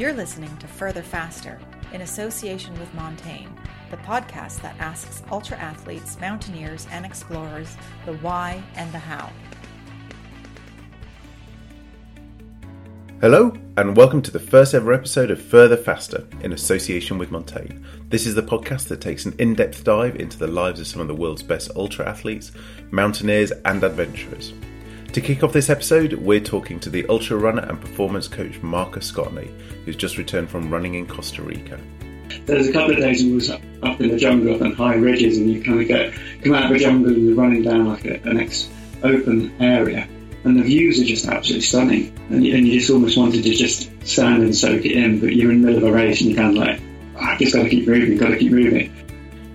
You're listening to Further Faster in association with Montane, the podcast that asks ultra athletes, mountaineers, and explorers the why and the how. Hello, and welcome to the first ever episode of Further Faster in association with Montane. This is the podcast that takes an in depth dive into the lives of some of the world's best ultra athletes, mountaineers, and adventurers. To kick off this episode, we're talking to the ultra runner and performance coach Marcus Scotney, who's just returned from running in Costa Rica. There's a couple of days we was up in the jungle, up on high ridges, and you kind of get come out of the jungle and you're running down like a, an ex open area and the views are just absolutely stunning. And you, and you just almost wanted to just stand and soak it in, but you're in the middle of a race and you're kind of like, ah, oh, I just got to keep moving, got to keep moving.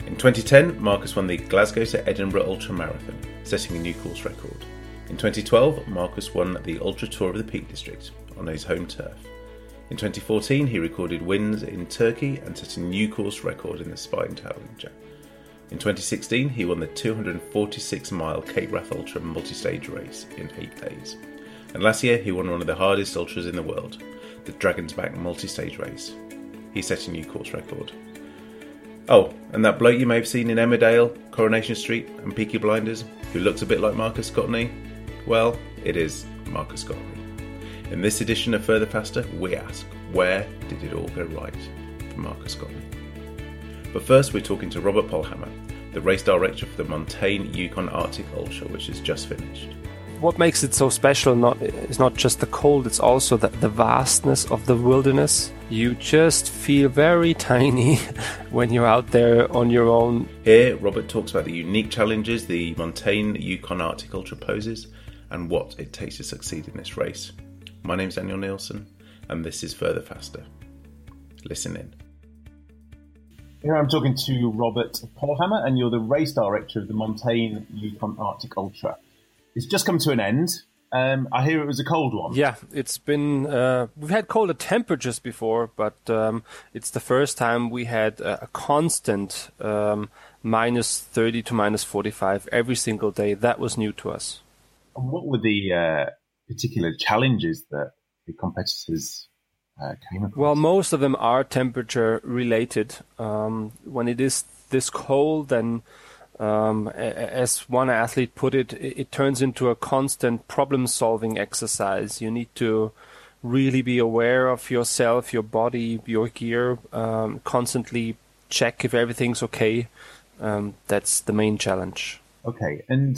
In 2010, Marcus won the Glasgow to Edinburgh Ultra Marathon, setting a new course record. In 2012, Marcus won the Ultra Tour of the Peak District on his home turf. In 2014, he recorded wins in Turkey and set a new course record in the Spine Challenger. In 2016, he won the 246 mile Cape Wrath Ultra multi stage race in 8 days. And last year, he won one of the hardest ultras in the world, the Dragon's Back multi stage race. He set a new course record. Oh, and that bloke you may have seen in Emmerdale, Coronation Street, and Peaky Blinders, who looks a bit like Marcus Scotney? Well, it is Marcus Scotney. In this edition of Further Faster, we ask, where did it all go right for Marcus Scotney? But first, we're talking to Robert Pollhammer, the race director for the Montane Yukon Arctic Ultra, which is just finished. What makes it so special not, is not just the cold, it's also the, the vastness of the wilderness. You just feel very tiny when you're out there on your own. Here, Robert talks about the unique challenges the Montane Yukon Arctic Ultra poses and what it takes to succeed in this race. My name is Daniel Nielsen, and this is Further Faster. Listen in. Here I'm talking to Robert Pollhammer, and you're the race director of the Montane Yukon Arctic Ultra. It's just come to an end. Um, I hear it was a cold one. Yeah, it's been. Uh, we've had colder temperatures before, but um, it's the first time we had a, a constant um, minus 30 to minus 45 every single day. That was new to us. And what were the uh, particular challenges that the competitors uh, came across? well, most of them are temperature related. Um, when it is this cold, then um, as one athlete put it, it, it turns into a constant problem-solving exercise. You need to really be aware of yourself, your body, your gear, um, constantly check if everything's okay. Um, that's the main challenge. Okay, and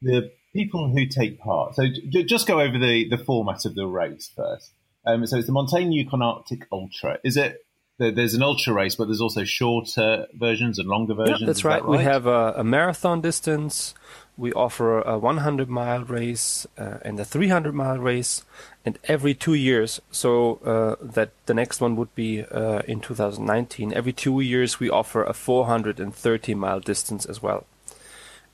the people who take part. So j- just go over the, the format of the race first. Um, so it's the Montane Yukon Arctic Ultra. Is it? There's an ultra race, but there's also shorter versions and longer versions. Yeah, that's right. That right. We have a, a, marathon distance. We offer a 100 mile race uh, and a 300 mile race, and every two years. So uh, that the next one would be uh, in 2019. Every two years, we offer a 430 mile distance as well.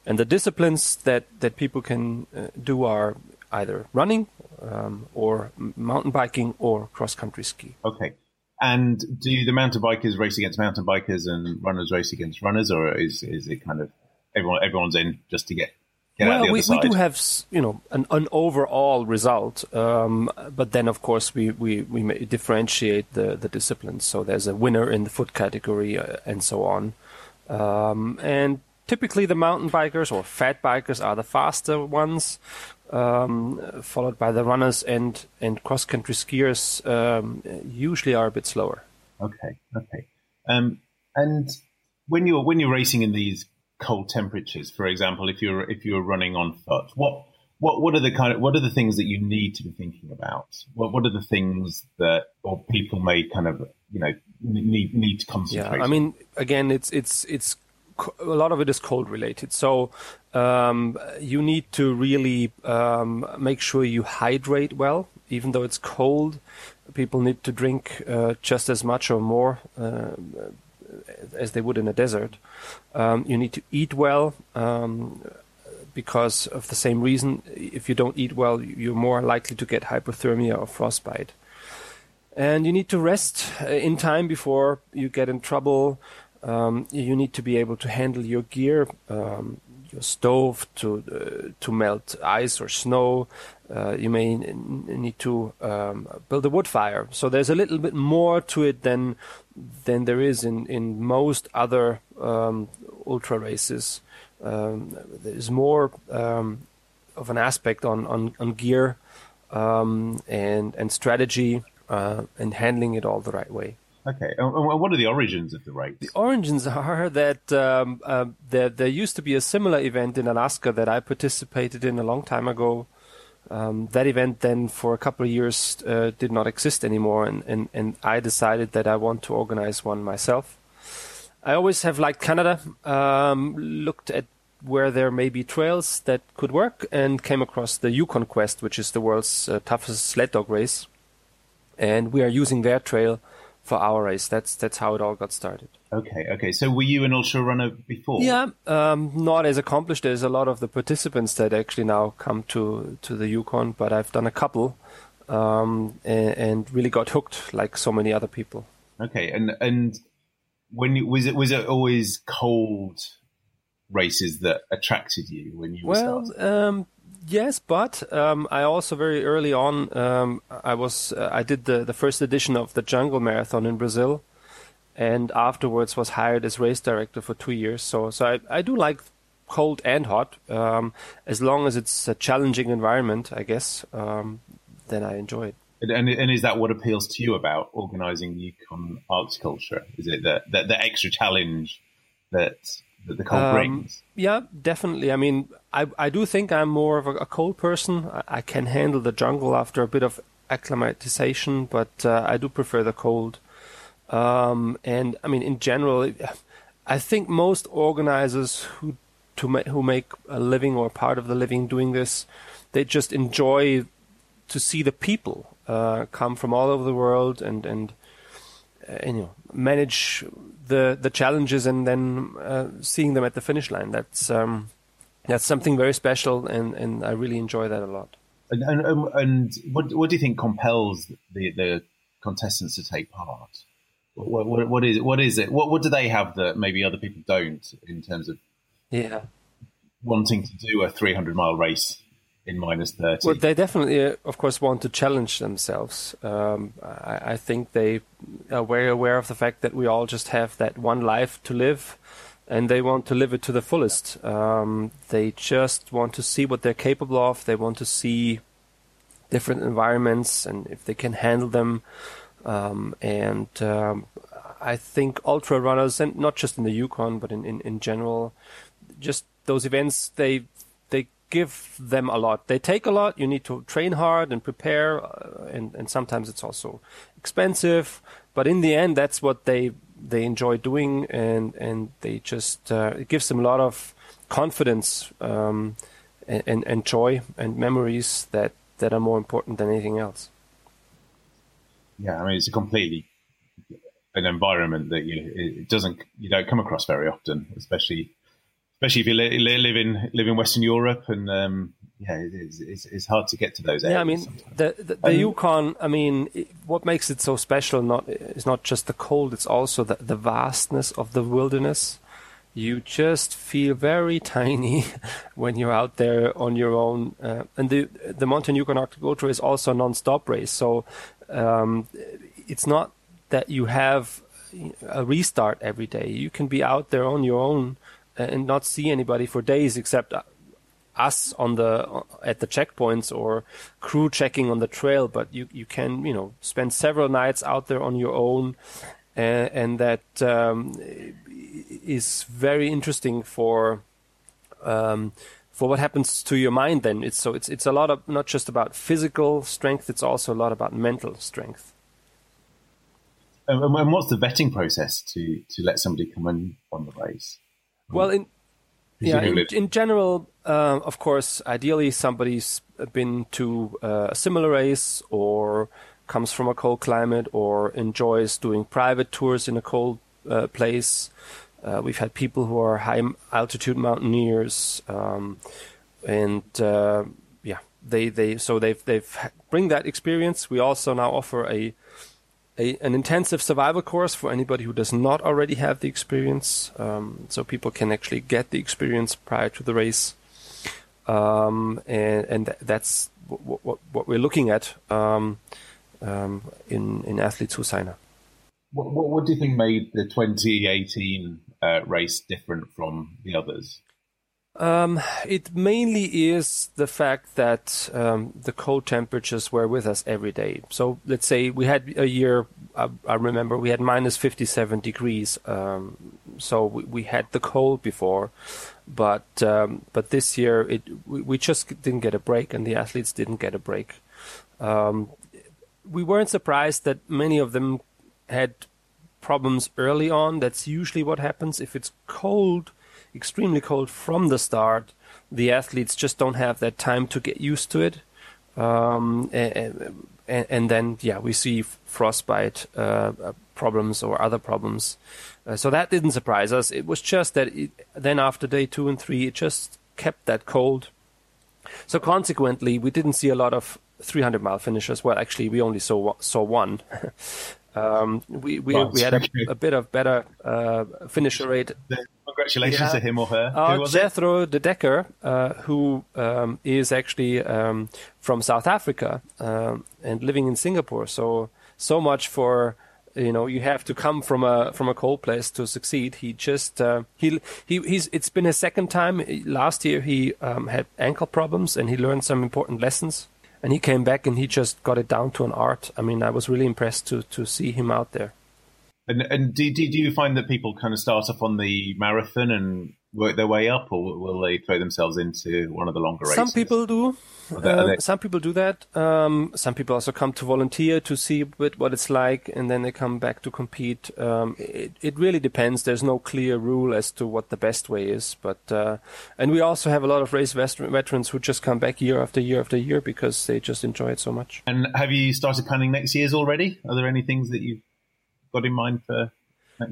And the disciplines that that people can uh, do are either running um, or mountain biking or cross country ski. Okay. And do the mountain bikers race against mountain bikers and runners race against runners, or is is it kind of everyone everyone's in just to get well, we, we, do have you know an, an overall result, um, but then of course we we, we differentiate the the disciplines. So there's a winner in the foot category uh, and so on. Um, and typically the mountain bikers or fat bikers are the faster ones, um, followed by the runners and and cross country skiers um, usually are a bit slower. Okay, okay. Um, and when you're when you're racing in these cold temperatures, for example, if you're if you're running on foot, what what what are the kind of what are the things that you need to be thinking about? What what are the things that or people may kind of you know need need to concentrate? Yeah, I mean, again, it's it's it's a lot of it is cold related. So um, you need to really um, make sure you hydrate well, even though it's cold. People need to drink uh, just as much or more uh, as they would in a desert. Um, you need to eat well um, because of the same reason. If you don't eat well, you're more likely to get hypothermia or frostbite. And you need to rest uh, in time before you get in trouble Um, you need to be able to handle your gear, um, your stove to uh, to melt ice or snow. Uh, you may need to um, build a wood fire. So there's a little bit more to it than than there is in in most other um, ultra races. Um, there's more um, of an aspect on on, on gear and and strategy uh, and handling it all the right way. Okay, and what are the origins of the race? The origins are that um, uh, there, there used to be a similar event in Alaska that I participated in a long time ago. Um, that event then, for a couple of years, uh, did not exist anymore, and, and, and I decided that I want to organize one myself. I always have liked Canada, um, looked at where there may be trails that could work, and came across the Yukon Quest, which is the world's uh, toughest sled dog race. And we are using their trail for our race. That's that's how it all got started. Okay, okay. So were you an ultra runner before? Yeah, um, not as accomplished as a lot of the participants that actually now come to to the Yukon, but I've done a couple um, and, and, really got hooked, like so many other people. Okay, and and when you, was it was it always cold races that attracted you when you were well, um, yes, but um, I also very early on um, I was uh, I did the the first edition of the Jungle Marathon in Brazil, and afterwards was hired as race director for two years. So so I, I do like cold and hot um, as long as it's a challenging environment. I guess um, then I enjoy it. And, and, is that what appeals to you about organising the Yukon Arctic Ultra? Is it the, the, the extra challenge that that the cold um, brings? Yeah, definitely. I mean, I I do think I'm more of a, a cold person. I, I, can handle the jungle after a bit of acclimatization, but uh, I do prefer the cold. Um, and I mean, in general, I think most organizers who to ma- who make a living or part of the living doing this, they just enjoy to see the people uh, come from all over the world and and, and you know manage the the challenges and then uh, seeing them at the finish line. That's um, that's something very special, and, and I really enjoy that a lot. And and, um, and what what do you think compels the the contestants to take part? What, what, what is what is it? What what do they have that maybe other people don't in terms of yeah wanting to do a 300 mile race in minus 30. Well, they definitely, uh, of course, want to challenge themselves. Um, I, I, think they are very aware of the fact that we all just have that one life to live, and they want to live it to the fullest. Um, they just want to see what they're capable of. They want to see different environments and if they can handle them. Um, and um, I think ultra runners, and not just in the Yukon, but in, in, in general, just those events, they they give them a lot. They take a lot. You need to train hard and prepare, uh, and and sometimes it's also expensive. But in the end, that's what they they enjoy doing, and and they just uh, it gives them a lot of confidence um, and, and, and joy and memories that that are more important than anything else. Yeah, I mean it's a completely an environment that you it doesn't you don't come across very often, especially especially if you li- live in live in Western Europe, and um, yeah, it's, it's, it's, hard to get to those areas. Yeah, I mean the the, the um, Yukon. I mean, what makes it so special not is not just the cold; it's also the, the vastness of the wilderness. You just feel very tiny when you're out there on your own. Uh, and the the Montane Yukon Arctic Ultra is also a non-stop race, so um, it's not that you have a restart every day. You can be out there on your own and not see anybody for days except us on the at the checkpoints or crew checking on the trail. But you you can you know spend several nights out there on your own and, and that um, is very interesting for um, for what happens to your mind then. It's so it's it's a lot of not just about physical strength it's also a lot about mental strength. And what's the vetting process to to let somebody come in on the race well, in yeah, in, in general, uh, of course, ideally somebody's been to uh, a similar race or comes from a cold climate or enjoys doing private tours in a cold uh, place. Uh, we've had people who are high altitude mountaineers, um, and uh, yeah, they, they so they've they've bring that experience. We also now offer a a, an intensive survival course for anybody who does not already have the experience, um, so people can actually get the experience prior to the race. Um, and, and th- that's what, what, what, we're looking at um, um, in in athletes who sign up. What, what, what, do you think made the 2018 uh, race different from the others? Um, it mainly is the fact that um, the cold temperatures were with us every day. So let's say we had a year, I, I remember we had minus 57 degrees. Um, so we, we, had the cold before, but um, but this year it we, we, just didn't get a break, and the athletes didn't get a break. Um, we weren't surprised that many of them had problems early on. That's usually what happens if it's cold extremely cold from the start, the athletes just don't have that time to get used to it. Um, and, and, and, then, yeah, we see frostbite uh, uh, problems or other problems. Uh, so that didn't surprise us. It was just that it, then after day two and three, it just kept that cold. So consequently, we didn't see a lot of 300 mile finishers. Well, actually, we only saw saw one. um, we we, we had a, a, bit of better uh, finisher rate Congratulations yeah. to him or her. Uh, Jethro De Decker, uh, who um, is actually um, from South Africa um, and living in Singapore. So so much for you know you have to come from a from a cold place to succeed. He just uh, he he he's it's been his second time. Last year he um, had ankle problems and he learned some important lessons. And he came back and he just got it down to an art. I mean, I was really impressed to to see him out there. And, and do, do, do you find that people kind of start off on the marathon and work their way up, or will they throw themselves into one of the longer races? Some people do. Uh, some people do that. Um, some people also come to volunteer to see what it's like, and then they come back to compete. Um, it, it, really depends. There's no clear rule as to what the best way is, but uh, and we also have a lot of race veterans who just come back year after year after year because they just enjoy it so much. And have you started planning next year's already? Are there any things that you've got in mind for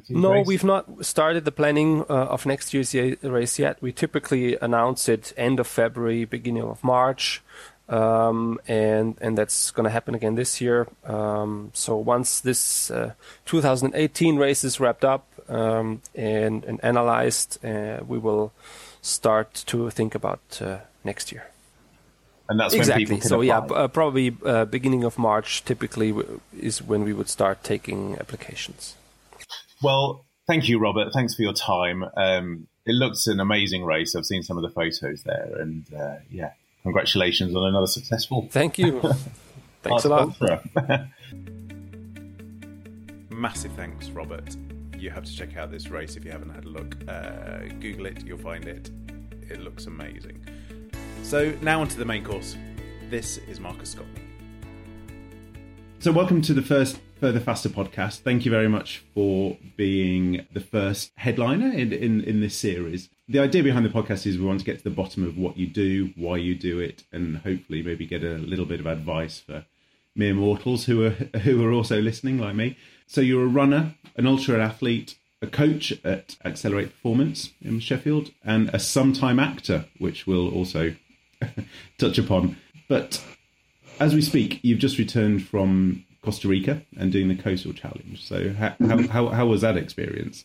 no, race? we've not started the planning uh, of next year's race yet. We typically announce it end of February, beginning of March. Um, and and that's going to happen again this year. Um, so once this uh, 2018 race is wrapped up um, and, and analyzed, uh, we will start to think about uh, next year and that's exactly. when people so apply. yeah, uh, probably uh, beginning of March typically w- is when we would start taking applications. Well, thank you, Robert. Thanks for your time. Um, it looks an amazing race. I've seen some of the photos there, and uh, yeah, congratulations on another successful. Thank you. thanks a lot. Massive thanks, Robert. You have to check out this race if you haven't had a look. Uh, Google it, you'll find it. It looks amazing. So now onto the main course. This is Marcus Scott. So welcome to the first Further Faster podcast. Thank you very much for being the first headliner in, in, in this series. The idea behind the podcast is we want to get to the bottom of what you do, why you do it, and hopefully maybe get a little bit of advice for mere mortals who are who are also listening like me. So you're a runner, an ultra athlete, a coach at Accelerate Performance in Sheffield, and a sometime actor, which we'll also touch upon. But as we speak, you've just returned from Costa Rica and doing the Coastal Challenge. So how, mm-hmm. how, how, how, was that experience?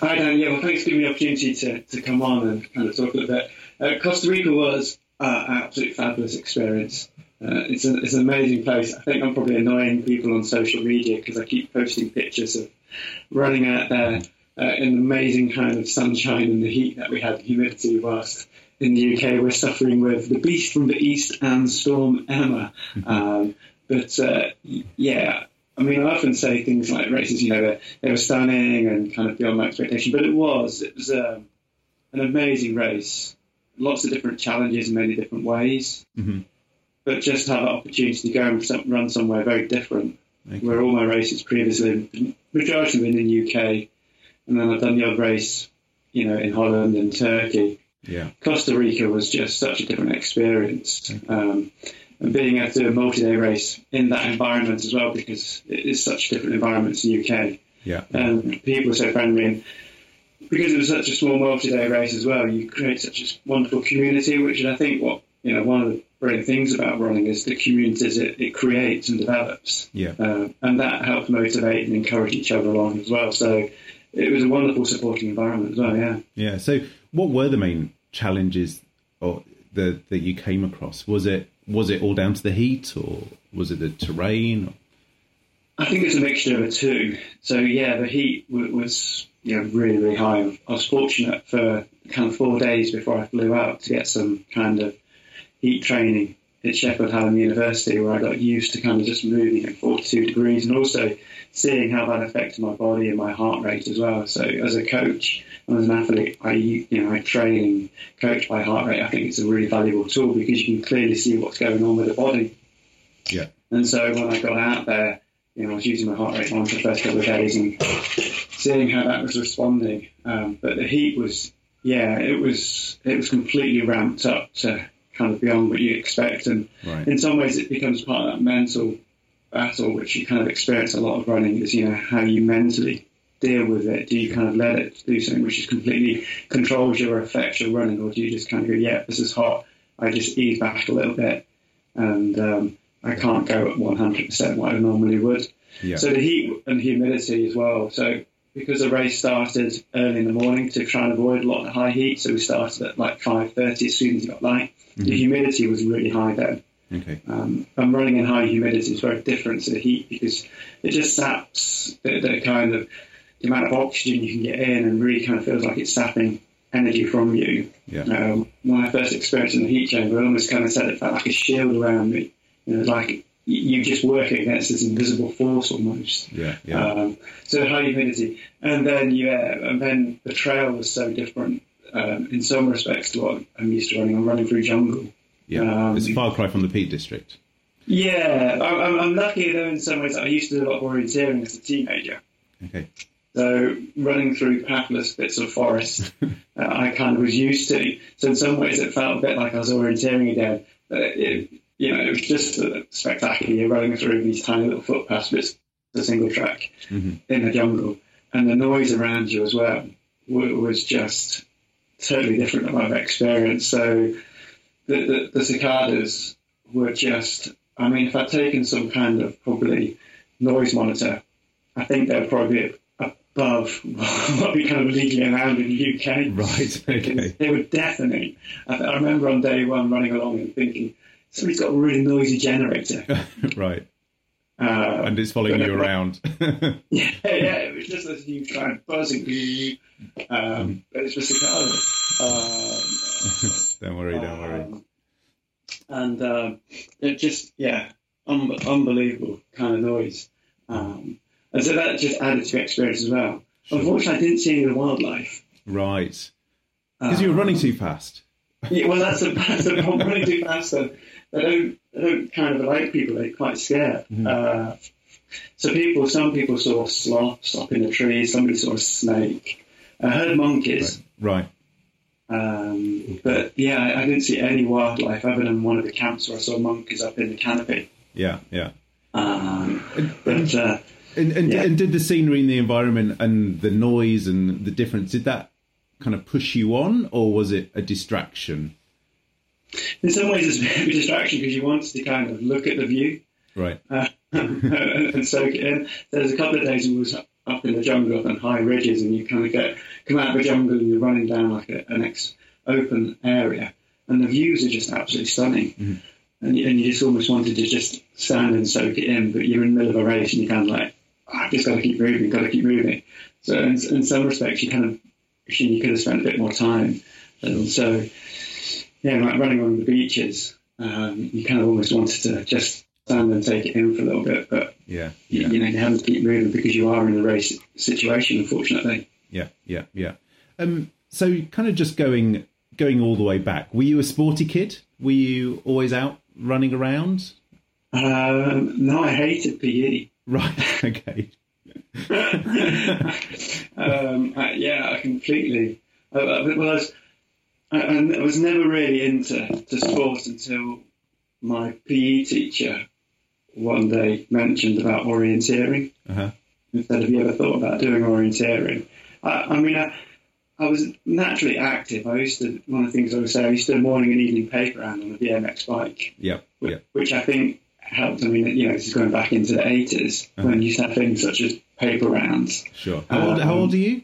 Hi, Dan. Yeah, well, thanks for giving me the opportunity to, to come on and kind of talk a little bit. Uh, Costa Rica was uh, an absolutely fabulous experience. Uh, it's, a, it's an amazing place. I think I'm probably annoying people on social media because I keep posting pictures of running out there uh, in the amazing kind of sunshine and the heat that we had, humidity whilst in the UK, we're suffering with the Beast from the East and Storm Emma. Mm-hmm. Um, but uh, yeah, I mean, I often say things like races, you know, they, they, were stunning and kind of beyond my expectation, but it was. It was um, an amazing race. Lots of different challenges in many different ways. Mm-hmm. But just have the opportunity to go and run somewhere very different, okay. where all my races previously, majority of them in the UK, and then I've done the odd race, you know, in Holland and Turkey. Yeah. Costa Rica was just such a different experience. Um, and being able to do a multi-day race in that environment as well, because it is such a different environment to the UK. Yeah. And people are so friendly. And because it was such a small multi-day race as well, you create such a wonderful community, which I think what you know one of the brilliant things about running is the communities it, it creates and develops. Yeah. Uh, and that helps motivate and encourage each other along as well. So it was a wonderful supporting environment as well, yeah. Yeah. So, what were the main challenges or the, that you came across? Was it was it all down to the heat, or was it the terrain? I think it's a mixture of the two. So yeah, the heat w- was know really really high. I was fortunate for kind of four days before I flew out to get some kind of heat training at Sheffield Hallam University, where I got used to kind of just moving at 42 degrees, and also seeing how that affected my body and my heart rate as well. So as a coach and as an athlete, I you know I train and coach by heart rate. I think it's a really valuable tool because you can clearly see what's going on with the body. Yeah. And so when I got out there, you know, I was using my heart rate monitor the first couple of days and seeing how that was responding. Um, but the heat was, yeah, it was it was completely ramped up to kind of beyond what you expect. And Right. in some ways, it becomes part of that mental battle, which you kind of experience a lot of running. Is you know how you mentally deal with it. Do you kind of let it do something which is completely controls your affects your running, or do you just kind of go, yeah, this is hot. I just ease back a little bit, and um, I can't go at 100% what I normally would. Yeah. So the heat and humidity as well. So because the race started early in the morning to try and avoid a lot of the high heat, so we started at like 5:30 as soon as it got light. The humidity was really high then. Okay. Um, and running in high humidity is very different to the heat because it just saps the, the kind of the amount of oxygen you can get in and really kind of feels like it's sapping energy from you. Yeah. Um, when I first experienced in the heat chamber, I almost kind of said it felt like a shield around me. You know, like you just work against this invisible force almost. Yeah. Yeah. Um, so high humidity, and then yeah, and then the trail was so different um, in some respects to what I'm used to running. I'm running through jungle. yeah. um, it's a far cry from the Peak District. Yeah, I'm, I'm- lucky though in some ways. I used to do a lot of orienteering as a teenager. Okay. So running through pathless bits of forest, uh, I kind of was used to. So in some ways, it felt a bit like I was orienteering again. But it, you know, it was just uh, spectacular. You're running through these tiny little footpaths, but it's a single track Mhm. in the jungle, and the noise around you as well wa- was just totally different than what I've experienced. So the, the, the cicadas were just. I mean, if I'd taken some kind of probably noise monitor, I think they're probably above what we kind of legally allowed in the UK. Right. Okay. They were deafening. I, I remember on day one running along and thinking, somebody's got a really noisy generator. right. Uh, And it's following you around. yeah, yeah, it was just this huge kind of buzzing. Um, but it's just cicadas. Um, don't worry. Don't worry. um, and um, it just, yeah, un- unbelievable kind of noise. Um, and so that just added to the experience as well. Unfortunately, I didn't see any of the wildlife. Right. Because you were running too fast. Yeah, well, that's a that's a problem. Running too fast, then they don't they don't kind of like people. They're quite scared. Uh, so people, some people saw sloths up in the trees. Somebody saw a snake. I heard monkeys, Right. um, but yeah, I, I didn't see any wildlife other than one of the camps where I saw monkeys up in the canopy. Yeah. Yeah. Um, but uh, And, and, Yeah. and did the scenery and the environment and the noise and the difference did that kind of push you on, or was it a distraction? In some ways, it's a bit of a distraction because you want to kind of look at the view. Right. uh, and, and soak it in. There's a couple of days we was up in the jungle, up on high ridges, and you kind of get come out of the jungle and you're running down like a, an ex open area, and the views are just absolutely stunning. And, you, and you just almost wanted to just stand and soak it in, but you're in the middle of a race and you're kind of like, "Oh, I've just got to keep moving, got to keep moving. So in, in some respects, you kind of you could have spent a bit more time. And so, yeah, like running on the beaches, um, you kind of almost wanted to just stand and take it in for a little bit, but Yeah. you, you know you have to keep moving because you are in a race situation, unfortunately. Yeah. Yeah. Yeah. Um. So, kind of just going going all the way back. Were you a sporty kid? Were you always out running around? Um, no, I hated PE. Right. Okay. um, I, yeah, I completely. I, I, well, I was, I, I was never really into to sport until my PE teacher one day mentioned about orienteering. Uh huh. Instead, have you ever thought about doing orienteering? I, I mean, I, I was naturally active. I used to one of the things I would say I used to morning and evening paper round on a BMX bike, Yeah. which, Yeah. which I think helped. I mean, you know, this is going back into the 80s Uh-huh. when you used to have things such as paper rounds. Sure. How old, how Um, old are you?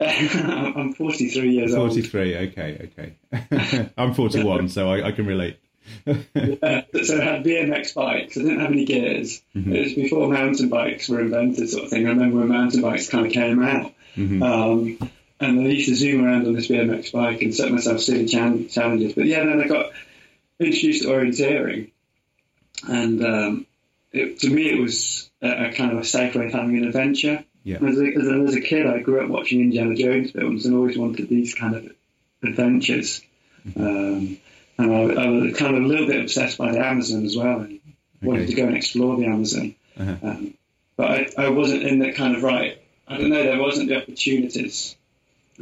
I'm 43 years old. 43. Okay. Okay. I'm 41, so I, I can relate. Uh, so I had BMX bikes. I didn't have any gears. Mm-hmm. It was before mountain bikes were invented, sort of thing. I remember when mountain bikes kind of came out. Mm-hmm. Um, and I used to zoom around on this BMX bike and set myself silly challenges. But yeah, then I got introduced to orienteering. And um, it, to me, it was a, a kind of a safe way of having an adventure. Yeah. As a, as, a, as a kid, I grew up watching Indiana Jones films and always wanted these kind of adventures. Um, and I, I was kind of a little bit obsessed by the Amazon as well, and wanted Okay. to go and explore the Amazon. Uh-huh. Um, but I, I wasn't in the kind of right. I don't know. There wasn't the opportunities.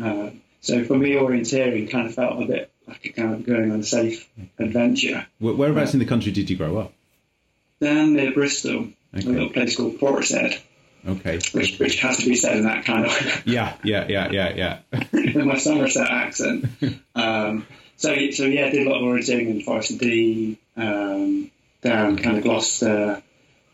Uh, so for me, orienteering kind of felt a bit like a kind of going on a safe adventure. Where- Whereabouts in the country did you grow up? Down near Bristol, Okay. a little place called Portishead, Okay. which, which has to be said in that kind of Yeah. Yeah. Yeah. Yeah. Yeah. in my Somerset accent. Um, so, so yeah, I did a lot of orienteering in Forest Dean, um, down kind of Gloucester,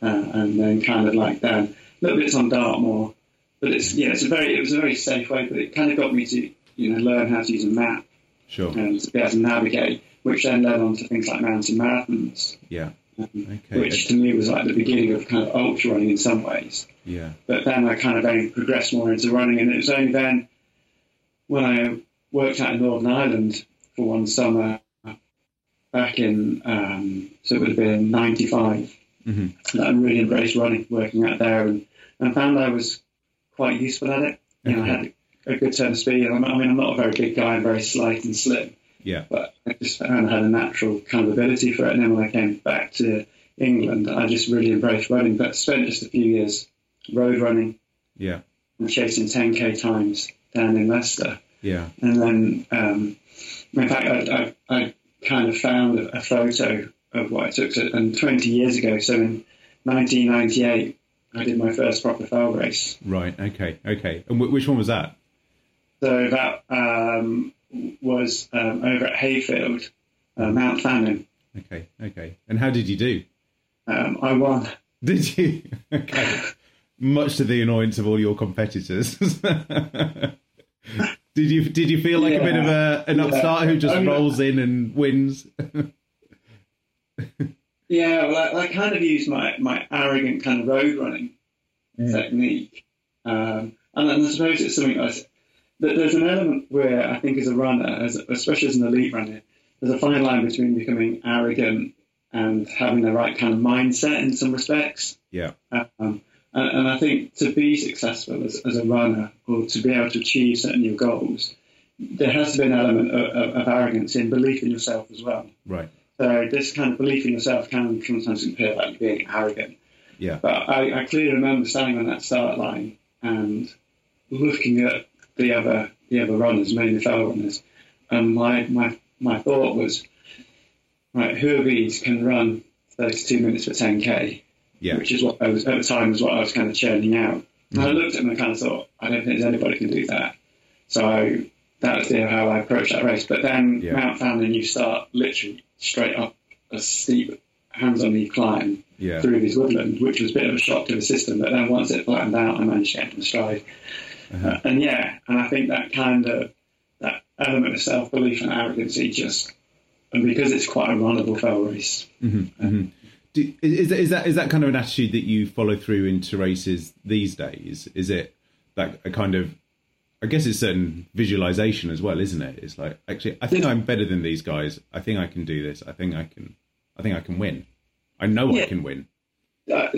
uh, and then kind of like down little bits on Dartmoor. But it's yeah, it's a very it was a very safe way, but it kind of got me to you know learn how to use a map Sure. and to be able to navigate, which then led on to things like mountain marathons, Yeah. Okay. which to me was like the beginning of kind of ultra running in some ways. Yeah. But then I kind of then progressed more into running, and it was only then when I worked out in Northern Ireland for one summer back in, um, so it would have been 95, Mhm. that I really embraced running, working out there, and, and found I was quite useful at it. You know, I had a good turn of speed. I mean, I'm not a very big guy, I'm very slight and slim Yeah. but I just found I had a natural kind of ability for it. And then when I came back to England, I just really embraced running. But spent just a few years road running Yeah. and chasing 10k times down in Leicester. Yeah. And then, um, in fact, I, I, I kind of found a, photo of what I took. To, and 20 years ago, so in 1998, I did my first proper fell race. Right. Okay. Okay. And which one was that? So that um, was um, over at Hayfield, uh, Mount Famine. Okay. Okay. And how did you do? Um, I won. Did you? Okay. Much to the annoyance of all your competitors. did you did you feel like a bit of a an Yeah. upstart who just rolls in and wins? Yeah, well, I, I kind of used my, my arrogant kind of road running technique. Um, and, and I suppose it's something I, there's an element where I think as a runner, as, especially as an elite runner, there's a fine line between becoming arrogant and having the right kind of mindset in some respects. yeah. Um, and, and I think to be successful as, as a runner or to be able to achieve certain your goals, there has to be an element of, of, of arrogance in belief in yourself as well. Right. So this kind of belief in yourself can sometimes appear like being arrogant. Yeah. But I, I clearly remember standing on that start line and looking at the other the other runners, mainly fellow runners, and my my my thought was, right, who of these can run 32 minutes for 10k, Yeah. which is what I was at the time was what I was kind of churning out. And I mm-hmm. looked at them and kind of thought, I don't think there's anybody can do that. So that's the, how I approached that race. But then Yeah. Mount Famine, you start literally straight up a steep hands-on-knee climb Yeah. through this woodland, which was a bit of a shock to the system. But then once it flattened out, I managed to get into stride. Uh-huh. Uh, and yeah, and I think that kind of that element of self-belief and arrogancy just, and because it's quite a runnable fell race. Do, is, is that is that kind of an attitude that you follow through into races these days? Is it like a kind of I guess it's certain visualization as well, isn't it? It's like actually I think I'm better than these guys. I think I can do this. I think I can I think I can win. I know I can win. uh,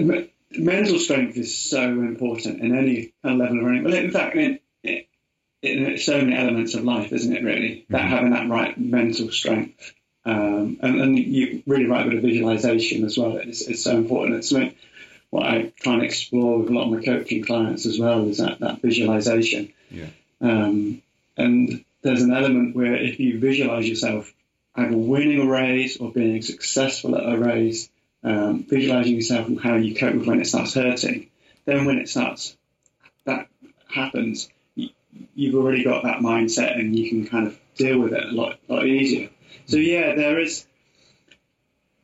mental strength is so important in any level of running. Well, in fact, in, in, so many elements of life, isn't it? Really, that having that right mental strength, um, and, and you really right with the visualization as well. It's, it's so important. It's something what I try and explore with a lot of my coaching clients as well is that that visualization. Yeah. Um, and there's an element where if you visualize yourself either winning a race or being successful at a race, um, visualizing yourself and how you cope with when it starts hurting, then when it starts, that happens, you, you've already got that mindset and you can kind of deal with it a lot, lot easier. So yeah, there is.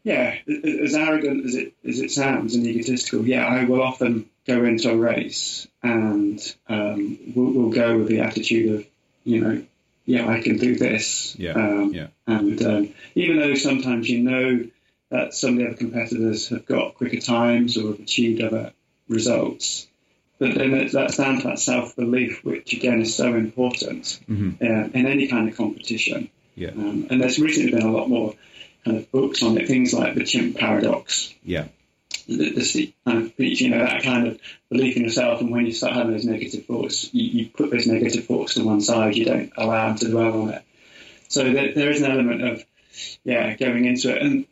Yeah, as arrogant as it as it sounds and egotistical, yeah, I will often go into a race and um, we'll, we'll, go with the attitude of, you know, yeah, I can do this. Yeah. Um, yeah. And um, even though sometimes you know that some of the other competitors have got quicker times or have achieved other results, but then that's down to that self belief, which again is so important mm-hmm. uh, in any kind of competition. Yeah. Um, and there's recently been a lot more kind of books on it, things like the chimp paradox. Yeah. The, the kind of, you know, that kind of belief in yourself, and when you start having those negative thoughts, you, you put those negative thoughts to one side. You don't allow them to dwell on it. So there, there is an element of, yeah, going into it. And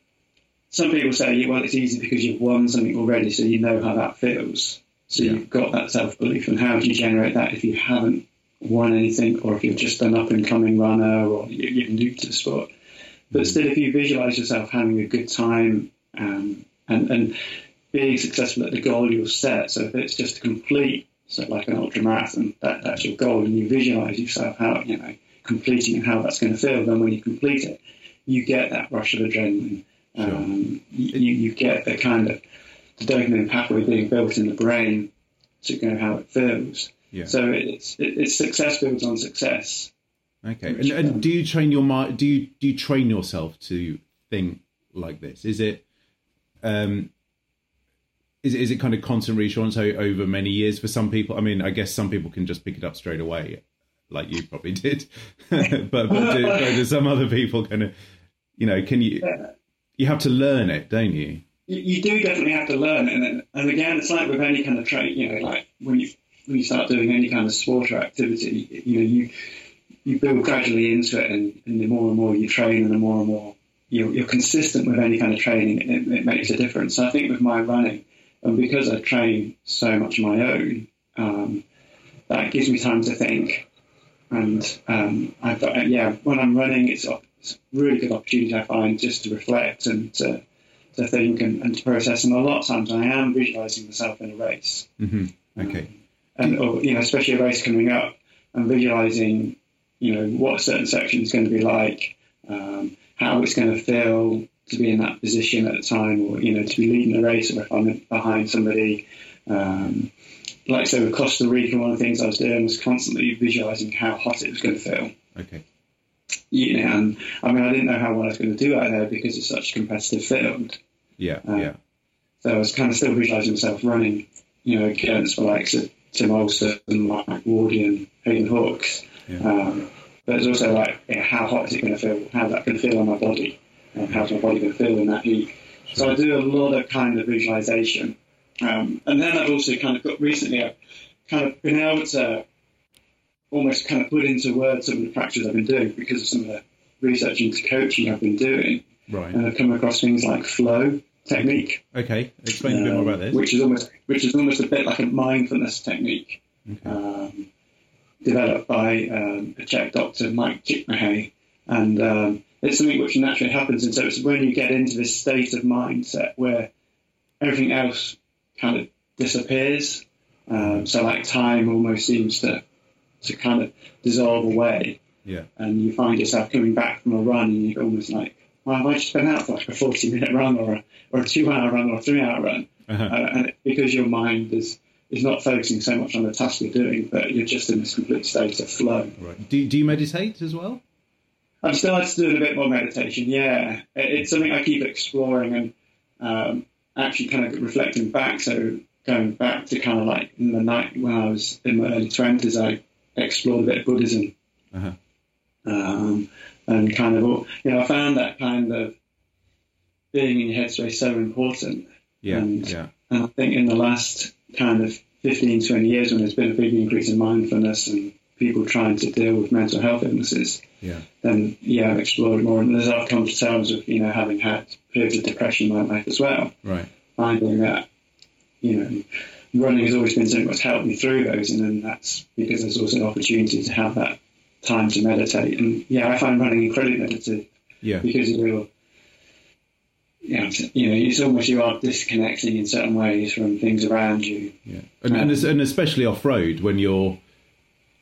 some people say, well, it's easy because you've won something already, so you know how that feels. So yeah. you've got that self belief, and how do you generate that if you haven't won anything, or if you're just an up and coming runner, or you're new to the sport? But still, if you visualize yourself having a good time um, and, and being successful at the goal you've set, so if it's just to complete, so like an ultra marathon, that, that's your goal, and you visualize yourself how you know completing and how that's going to feel. Then when you complete it, you get that rush of adrenaline. Sure. Um, you, you get the kind of the dopamine pathway being built in the brain to know how it feels. Yeah. So it's it's success builds on success. Okay. And, and, do you train your mind? Do you do you train yourself to think like this? Is it um is it, is it kind of constant reassurance over many years for some people? I mean, I guess some people can just pick it up straight away, like you probably did. but but do, but do some other people kind of, you know, can you you have to learn it, don't you? you, do definitely have to learn, and and again, it's like with any kind of training. You know, like when you when you start doing any kind of sport or activity, you know, you you build gradually into it, and, and the more and more you train, and the more and more you're, you're consistent with any kind of training, it, it, makes a difference. So I think with my running, and because I train so much of my own, um, that gives me time to think. And um, I've, got, yeah, when I'm running, it's, it's a really good opportunity I find just to reflect and to to think and, and, to process. And a lot of times I am visualizing myself in a race. Mm-hmm. Okay. Um, and, or, you know, especially a race coming up, I'm visualizing, you know, what a certain section is going to be like, um, how it's going to feel to be in that position at the time, or, you know, to be leading the race, or if I'm behind somebody. Um, like so with Costa Rica, one of the things I was doing was constantly visualizing how hot it was going to feel. Okay. You know, and I mean, I didn't know how well I was going to do out there because it's such a competitive field. Yeah, uh, yeah. So I was kind of still visualizing myself running, you know, against the likes of Tim Olson and Mike Wardian and Hayden Hawks. Yeah. Um, but it's also like, yeah, how hot is it going to feel? How's that going to feel on my body? And how's my body going to feel in that heat? Sure. So I do a lot of kind of visualization. Um, and then I've also kind of got recently, I've kind of been able to almost kind of put into words some of the practices I've been doing because of some of the research into coaching I've been doing. Right. And I've come across things like flow technique. Okay, explain um, a bit more about this. Which is almost which is almost a bit like a mindfulness technique. Okay. Um, developed by um, a Czech doctor, Mike Csikszentmihalyi, and um, it's something which naturally happens. And so it's when you get into this state of mindset where everything else kind of disappears. Um, so like time almost seems to to kind of dissolve away. Yeah. And you find yourself coming back from a run and you're almost like, well, have I just been out for like a 40 minute run or a, or a two hour run or a three hour run? Uh-huh. Uh, and because your mind is, is not focusing so much on the task you're doing, but you're just in this complete state of flow. Right. Do, do you meditate as well? I'm starting to do a bit more meditation, yeah. It's something I keep exploring and um, actually kind of reflecting back. So going back to kind of like in the night when I was in my early 20s, I explored a bit of Buddhism. Uh-huh. Um, and kind of, you know, I found that kind of being in your headspace so important. Yeah, and, yeah. And I think in the last kind of 15, 20 years when there's been a big increase in mindfulness and people trying to deal with mental health illnesses, yeah. then yeah, I've explored more. And as I've come to terms with, you know, having had periods of depression in my life as well, right. finding that, you know, running has always been something that's helped me through those, and then that's because there's also an opportunity to have that time to meditate. And yeah, I find running incredibly meditative. Yeah. Because you're, you know, you know, it's almost you are disconnecting in certain ways from things around you. Yeah. And, um, and, and especially off road when you're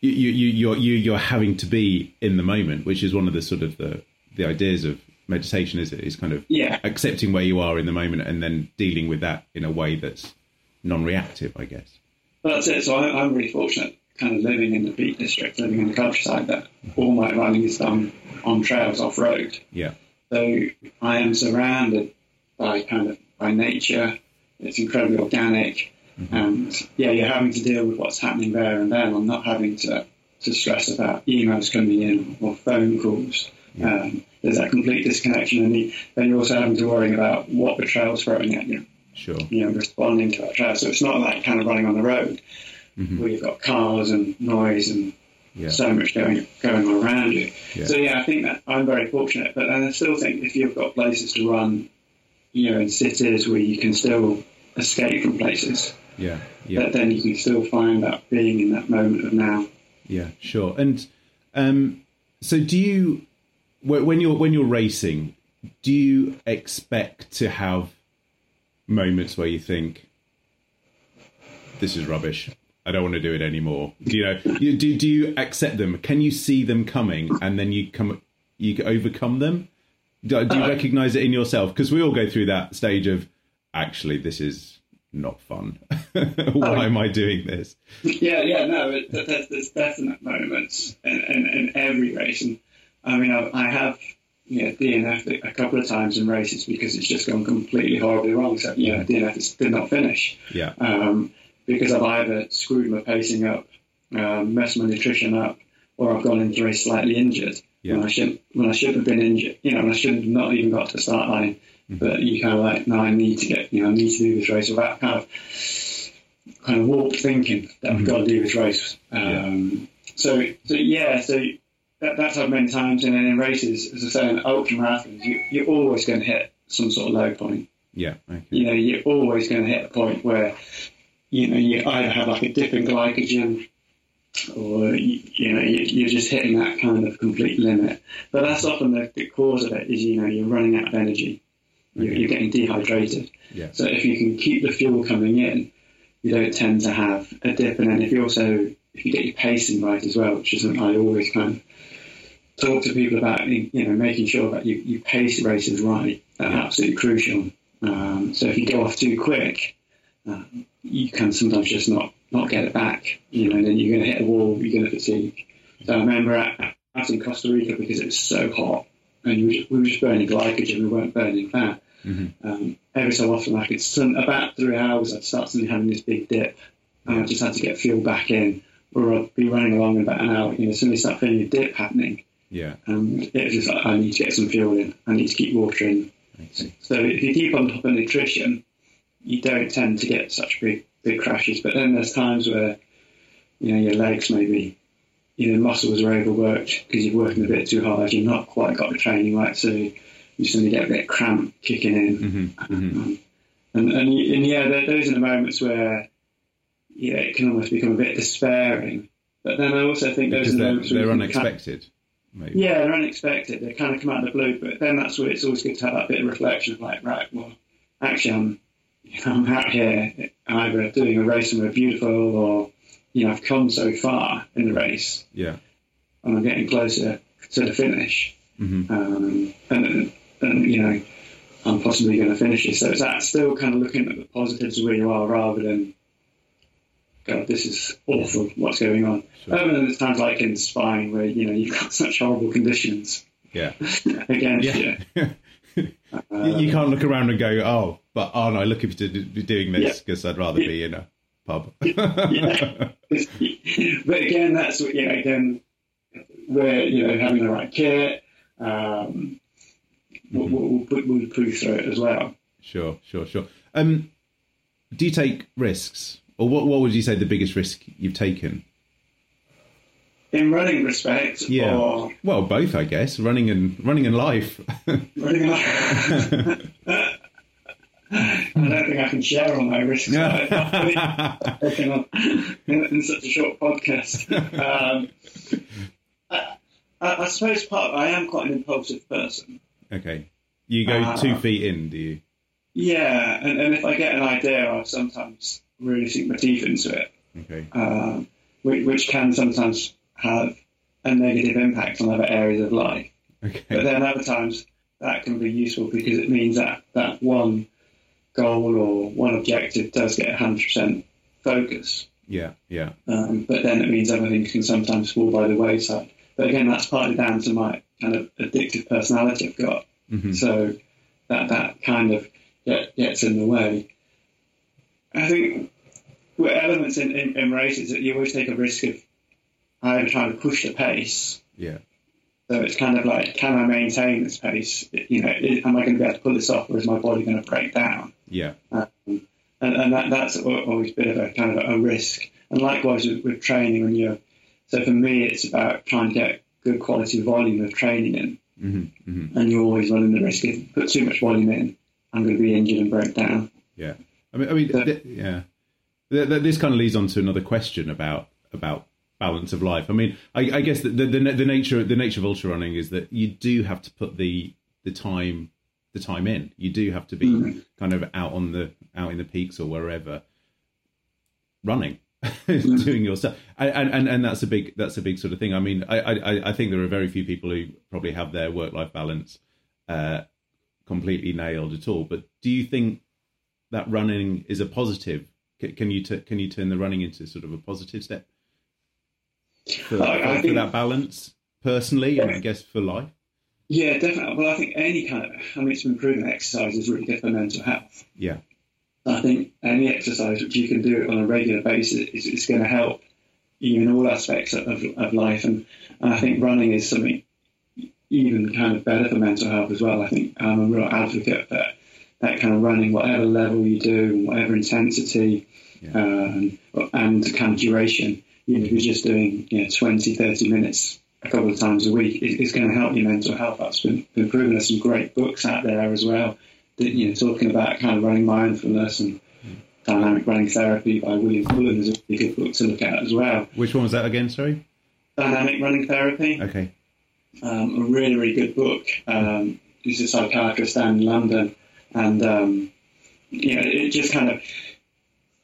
you, you, you you're you, you're having to be in the moment, which is one of the sort of the the ideas of meditation. Is it is kind of Yeah. accepting where you are in the moment and then dealing with that in a way that's non-reactive, I guess. That's it. So I, I'm really fortunate, kind of living in the Peak District, living in the countryside, that all my running is done on trails off road. Yeah, So I am surrounded by kind of by nature. It's incredibly organic, and yeah, you're having to deal with what's happening there and then. I'm not having to to stress about emails coming in or phone calls. Um, there's that complete disconnection, and then you're also having to worry about what the trail's throwing at you sure. you know, responding to that trail. So it's not like kind of running on the road where you've got cars and noise and Yeah. so much going going on around you. Yeah. So yeah, I think that I'm very fortunate. But I still think if you've got places to run, you know, in cities where you can still escape from places, Yeah, yeah. that then you can still find that being in that moment of now. Yeah, sure. And um, so, do you when you're when you're racing, do you expect to have moments where you think this is rubbish? I don't want to do it anymore. Do you know? You, do do you accept them? Can you see them coming, and then you come you overcome them? Do, do you uh, recognize it in yourself? Because we all go through that stage of actually this is not fun. Why oh, am I doing this? Yeah, yeah, no, it, there's, there's definite moments in, in, in every race. And I mean, I, I have you know, DNF a couple of times in races because it's just gone completely horribly wrong. So, you know, DNF did not finish Yeah, um, because I've either screwed my pacing up, um, messed my nutrition up, or I've gone into the race slightly injured Yeah. when I should when I should have been injured. You know, when I should have not even got to the start line. But you kind of like, no, I need to get, you know, I need to do this race without kind of kind of warped thinking that I've got to do this race. Um, So, so yeah, so that, that's happened many times. And in races, as I say, in ultra marathons, you, you're always going to hit some sort of low point yeah, okay. you know, you're always going to hit a point where, you know, you either have like a dip in glycogen or, you, you know, you, you're just hitting that kind of complete limit. But that's often the, the cause of it is, you know, you're running out of energy. You're, you're getting dehydrated. Yeah. So if you can keep the fuel coming in, you don't tend to have a dip. And then if you also, if you get your pacing right as well, which is something I always kind of talk to people about, you know, making sure that you, you pace races right. That's absolutely crucial. Um, so if you go off too quick, uh, you can sometimes just not, not get it back. You know, and then you're going to hit a wall, you're going to fatigue. So I remember at, out in Costa Rica because it was so hot and we were just, we were just burning glycogen, we weren't burning fat. Um, every so often, I could, sun, about three hours, I'd start suddenly having this big dip. And I just had to get fuel back in, or I'd be running along in about an hour. You know, suddenly start feeling a dip happening. Yeah. And it was just like, I need to get some fuel in. I need to keep water in. So if you keep on top of nutrition, you don't tend to get such big big crashes. But then there's times where you know your legs maybe you know muscles are overworked because you're working a bit too hard. You've not quite got the training right, so you suddenly get a bit of cramp kicking in. Mm-hmm, mm-hmm. Um, and and, and yeah, th- those are the moments where yeah it can almost become a bit despairing. But then I also think those Because are the they're, where they're you can unexpected. Maybe. yeah, they're unexpected. They kind of come out of the blue, but then that's where it's always good to have that bit of reflection of like, right, well, actually, I'm, you know, I'm out here either doing a race somewhere beautiful or, you know, I've come so far in the race Yeah. and I'm getting closer to the finish. Mhm. Um, and, and, you know, I'm possibly going to finish it. So it's that still kind of looking at the positives of where you are rather than, God, this is awful. What's going on? Sure. Um, and there's times like in spine where you know you've got such horrible conditions Yeah. against Yeah. you. you, you can't look around and go, oh, but aren't I looking to be doing this Yeah. because I'd rather be in a pub. Yeah. but again, that's what you know. Again, where you know having the right kit, um, we'll, we'll, we'll, we'll prove through it as well. Sure, sure, sure. Um, do you take risks, or what? What would you say the biggest risk you've taken? In running respect, Yeah. or Well, both, I guess. Running and running in life. running like, I don't think I can share all my risks. in, in such a short podcast. Um, I, I, I suppose part I am quite an impulsive person. okay. You go Uh, two feet in, do you? Yeah, and, and if I get an idea, I sometimes really sink my teeth into it. Okay. Um, which, which can sometimes have a negative impact on other areas of life. Okay. But then other times that can be useful because it means that that one goal or one objective does get 100% focus. Yeah. Yeah. Um, but then it means everything can sometimes fall by the wayside. But again, that's partly down to my kind of addictive personality I've got. Mhm. So that that kind of get, gets in the way. I think with elements in, in, in races that you always take a risk of either trying to push the pace. Yeah. So it's kind of like, can I maintain this pace? You know, am I going to be able to pull this off, or is my body going to break down? Yeah. Um, and and that, that's always a bit of a kind of a risk. And likewise with, with training, when you're so for me, it's about trying to get good quality volume of training in, hmm hmm and you're always running the risk if you put too much volume in, I'm going to be injured and break down. Yeah. I mean, I mean, So- th- yeah. Th- th- This kind of leads on to another question about about balance of life. I mean, I, I guess the, the the nature the nature of ultra running is that you do have to put the the time the time in. You do have to be Mhm. kind of out on the out in the peaks or wherever running. doing your stuff and, and and that's a big that's a big sort of thing i mean i i i think there are very few people who probably have their work life balance uh completely nailed at all but do you think that running is a positive C- can you t- can you turn the running into sort of a positive step for, I- I for- for think- that balance personally and i guess for life Yeah, definitely. Well, I think any kind of, I mean, it's been proven exercise is really good for mental health. yeah I think any exercise which you can do on a regular basis is, is going to help you in all aspects of, of life. And, and I think running is something even kind of better for mental health as well. I think I'm a real advocate for that kind of running, whatever level you do, whatever intensity um, and kind of duration. You know, if you're just doing you know, 20, 30 minutes a couple of times a week, it, it's going to help your mental health. That's been, been proven. There's some great books out there as well that, you know, talking about kind of running mindfulness and dynamic running therapy by William Pullen is a really good book to look at as well. which one was that again sorry Dynamic running therapy, okay um, a really, really good book. Um, he's a psychiatrist down in London, and um, you know, it just kind of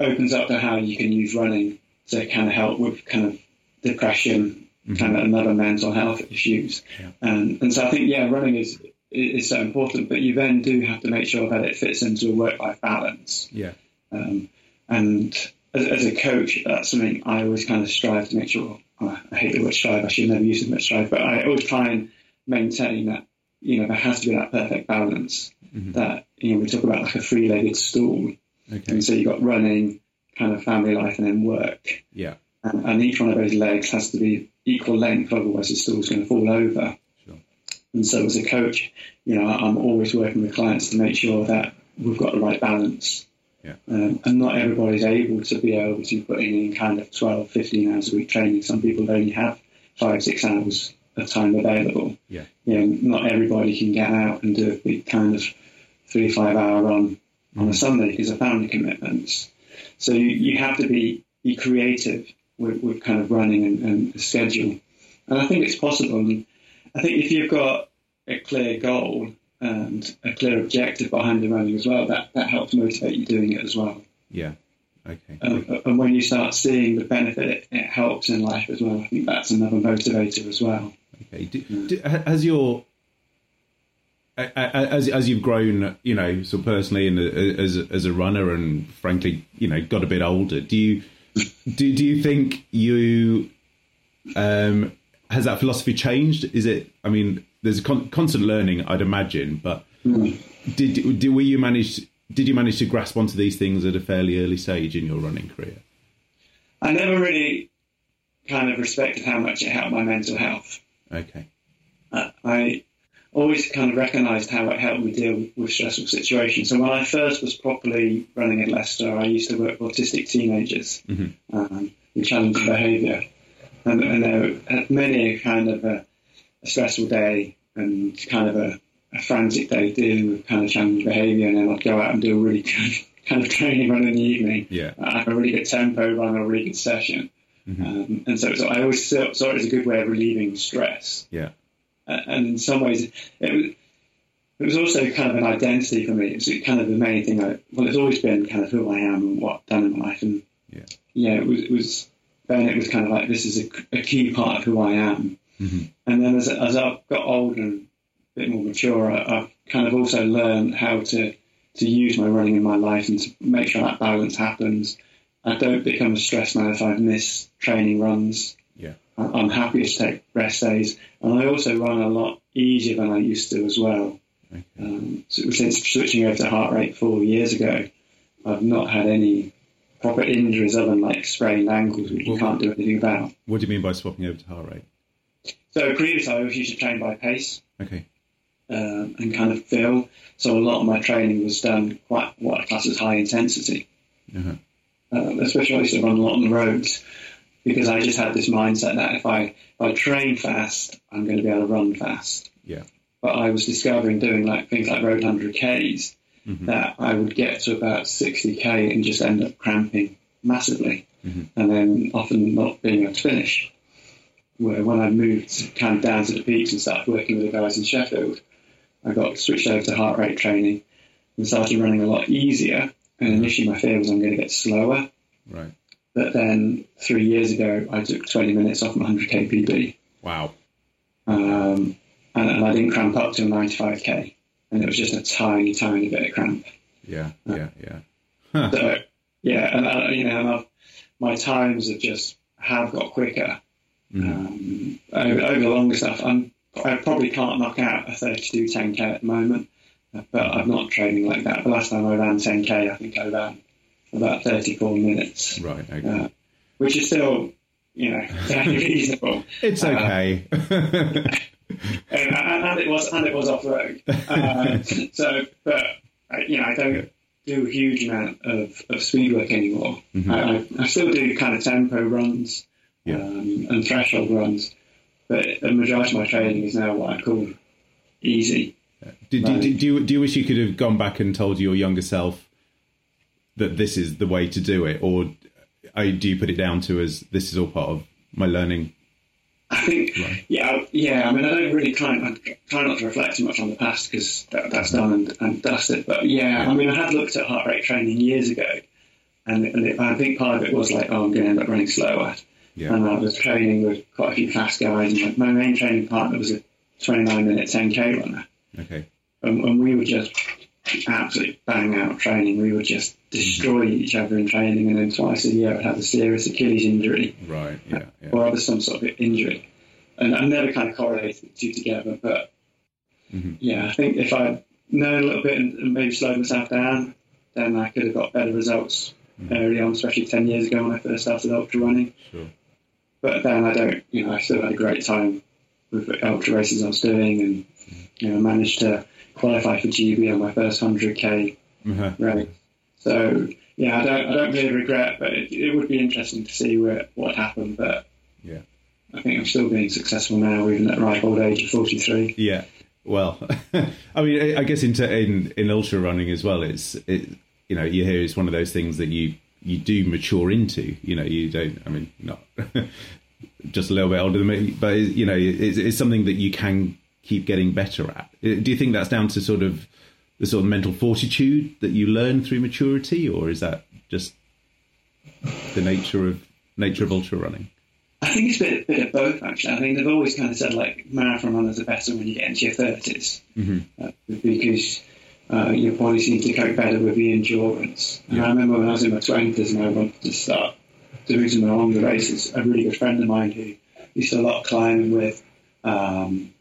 opens up to how you can use running to kind of help with kind of depression, kind of another mental health issues. Yeah. And, and so I think, yeah, running is is so important, but you then do have to make sure that it fits into a work-life balance. yeah Um, and as, as a coach, that's something I always kind of strive to make sure. I I hate the word strive. I should never use the word strive, but I always try and maintain that you know there has to be that perfect balance. That you know we talk about like a three-legged stool, okay and so you've got running, kind of family life, and then work. yeah And, and each one of those legs has to be equal length, otherwise the stool's going to fall over. Sure. And so as a coach, you know, I'm always working with clients to make sure that we've got the right balance. Yeah. Um, and not everybody's able to be able to put in kind of 12, 15 hours a week training. Some people only have five, six hours of time available. Yeah. You know, not everybody can get out and do a big kind of three, five hour run on a Sunday because of family commitments. So you, you have to be, be creative with, with kind of running and, and a schedule. And I think it's possible. And I think if you've got a clear goal and a clear objective behind the running as well, that, that helps motivate you doing it as well. yeah okay Um, and when you start seeing the benefit, it, helps in life as well. I think that's another motivator as well. Okay. Do, do, has your as as you've grown, you know, so personally and as a- as a runner, and frankly, you know, got a bit older, do you do do you think you um has that philosophy changed? Is it? I mean, there's con- constant learning, I'd imagine, but did did were you manage? Did you manage to grasp onto these things at a fairly early stage in your running career? I never really kind of respected how much it helped my mental health. Okay. Uh, I always kind of recognised how it helped me deal with stressful situations. So when I first was properly running at Leicester, I used to work with autistic teenagers um, with challenging behaviour. And, and there had many a kind of a, a stressful day and kind of a, a frantic day dealing with kind of challenging behaviour. And then I'd go out and do a really good kind of training run in the evening. Yeah. I have a really good tempo, run a really good session. Um, and so, so I always saw, saw it as a good way of relieving stress. Yeah. And in some ways, it was, it was also kind of an identity for me. It's kind of the main thing. I, well, it's always been kind of who I am and what I've done in my life. And Yeah. yeah, it was, it was then it was kind of like this is a, a key part of who I am. Mhm. And then as, as I've got older and a bit more mature, I, I've kind of also learned how to to use my running in my life and to make sure that balance happens. I don't become a stress man if I miss training runs. I'm happy to take rest days, and I also run a lot easier than I used to as well. Okay. Um, so since switching over to heart rate four years ago, I've not had any proper injuries other than like sprained ankles, which you can't do anything about. What do you mean by swapping over to heart rate? So previously, I was used to train by pace Okay. um, and kind of feel. So a lot of my training was done quite what I class as high intensity. Uh-huh. um, especially I used to run a lot on the roads because I just had this mindset that if I if I train fast, I'm going to be able to run fast. Yeah. But I was discovering doing like things like road 100ks Mhm. that I would get to about 60k and just end up cramping massively, Mhm. and then often not being able to finish. Where when I moved kind of down to the peaks and started working with the guys in Sheffield, I got switched over to heart rate training and started running a lot easier. And initially, my fear was I'm going to get slower. Right. But then three years ago, I took 20 minutes off my 100k PB, Wow. um, and, and I didn't cramp up to 95k, and it was just a tiny, tiny bit of cramp. Yeah. Yeah. Yeah. Huh. So yeah, and uh, you know, I've, my times have just have got quicker Mhm. um, over, over the longer stuff. I'm I probably can't knock out a 32 10k at the moment, but I'm not training like that. The last time I ran 10k, I think I ran about 34 minutes, Right. Okay. uh, which is still you know fairly reasonable. it's okay. and, and, and it was and it was off road. Uh, so, but uh, you know, I don't do a huge amount of, of speed work anymore. Mhm. I, I, I still do kind of tempo runs Yeah. um, and threshold runs, but the majority of my training is now what I call easy. do, do, do, do, you, do you wish you could have gone back and told your younger self that this is the way to do it, or uh, do you put it down to as this is all part of my learning? I think, Right. yeah, yeah. I mean, I don't really try, I try not to reflect too much on the past because that, that's done and, and dusted. But yeah, I mean, I had looked at heart rate training years ago, and, and it, I think part of it was like, oh, I'm going to end up running slower. Yeah. And I was training with quite a few fast guys, and my, my main training partner was a 29 minute 10k runner, Okay. and, and we were just absolutely bang out training. We were just destroy each other in training, and then twice a year I'd have a serious Achilles injury Right. Yeah. Yeah. or other some sort of injury. And I never kind of correlated the two together, but Mhm. yeah, I think if I'd known a little bit and, and maybe slowed myself down, then I could have got better results early on, especially 10 years ago when I first started ultra running. Sure. But then I don't, you know, I still had a great time with the ultra races I was doing and, you know, managed to qualify for GB on my first 100k Uh-huh. race. So, yeah, I don't, I don't really regret, but it, it would be interesting to see where, what happened. But Yeah. I think I'm still being successful now, even at the ripe old age of 43. Yeah. Well, I mean, I guess in, in in ultra running as well, it's it, you know you hear it's one of those things that you you do mature into. You know, you don't. I mean, not just a little bit older than me, but you know, it's, it's something that you can keep getting better at. Do you think that's down to sort of the sort of mental fortitude that you learn through maturity, or is that just the nature of nature of ultra running? I think it's a bit, bit of both, actually. I think they've always kind of said, like, marathon runners are better when you get into your 30s uh, because uh, your body seems to cope better with the endurance. And I remember when I was in my 20s and I wanted to start doing some longer races, a really good friend of mine who used to a lot of climbing with, um,